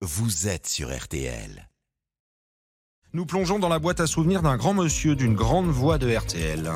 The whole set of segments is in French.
vous êtes sur RTL. Nous plongeons dans la boîte à souvenirs d'un grand monsieur d'une grande voix de RTL.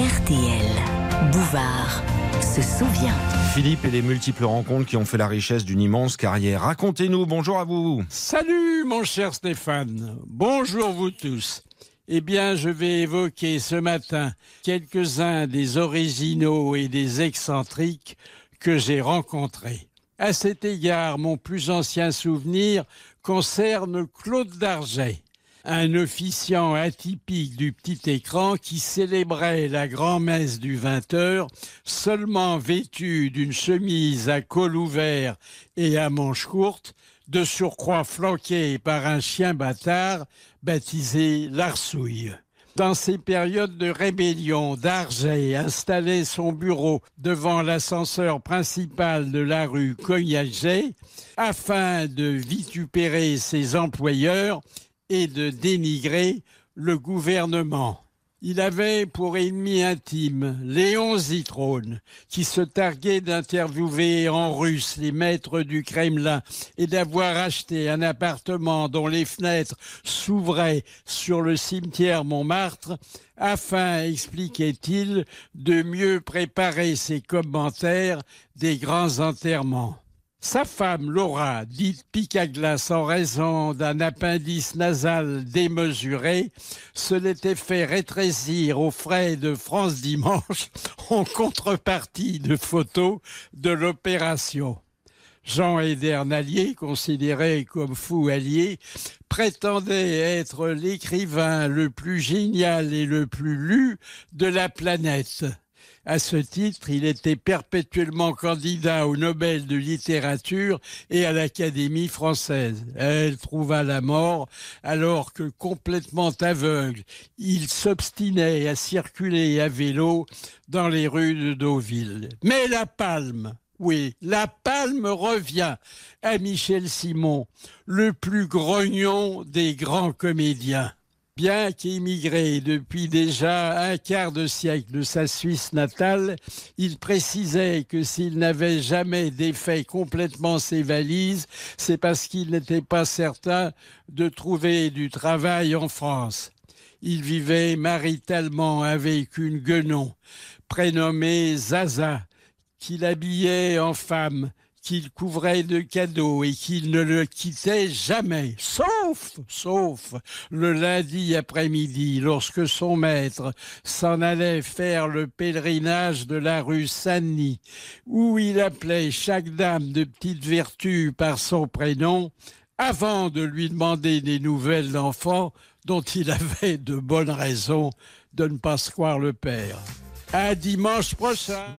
RTL, Bouvard se souvient. Philippe et les multiples rencontres qui ont fait la richesse d'une immense carrière. Racontez-nous, bonjour à vous. Salut mon cher Stéphane, bonjour vous tous. Eh bien, je vais évoquer ce matin quelques-uns des originaux et des excentriques que j'ai rencontrés. À cet égard, mon plus ancien souvenir concerne Claude Darget, un officiant atypique du petit écran qui célébrait la grand-messe du 20h seulement vêtu d'une chemise à col ouvert et à manches courtes, de surcroît flanqué par un chien bâtard baptisé Larsouille. Dans ces périodes de rébellion, Darget installait son bureau devant l'ascenseur principal de la rue Cognaget afin de vitupérer ses employeurs et de dénigrer le gouvernement. Il avait pour ennemi intime Léon Zitrone, qui se targuait d'interviewer en russe les maîtres du Kremlin et d'avoir acheté un appartement dont les fenêtres s'ouvraient sur le cimetière Montmartre afin, expliquait-il, de mieux préparer ses commentaires des grands enterrements. Sa femme, Laura, dite glace en raison d'un appendice nasal démesuré, se l'était fait rétrécir aux frais de France Dimanche en contrepartie de photos de l'opération. Jean Edernalier, considéré comme fou allié, prétendait être l'écrivain le plus génial et le plus lu de la planète. À ce titre, il était perpétuellement candidat au Nobel de littérature et à l'Académie française. Elle trouva la mort alors que complètement aveugle, il s'obstinait à circuler à vélo dans les rues de Deauville. Mais la palme, oui, la palme revient à Michel Simon, le plus grognon des grands comédiens. Bien qu'émigré depuis déjà un quart de siècle de sa Suisse natale, il précisait que s'il n'avait jamais défait complètement ses valises, c'est parce qu'il n'était pas certain de trouver du travail en France. Il vivait maritalement avec une guenon, prénommée Zaza, qu'il habillait en femme qu'il couvrait de cadeaux et qu'il ne le quittait jamais, sauf, sauf le lundi après-midi, lorsque son maître s'en allait faire le pèlerinage de la rue Saint-Denis, où il appelait chaque dame de petite vertu par son prénom, avant de lui demander des nouvelles d'enfants dont il avait de bonnes raisons de ne pas se croire le père. À dimanche prochain.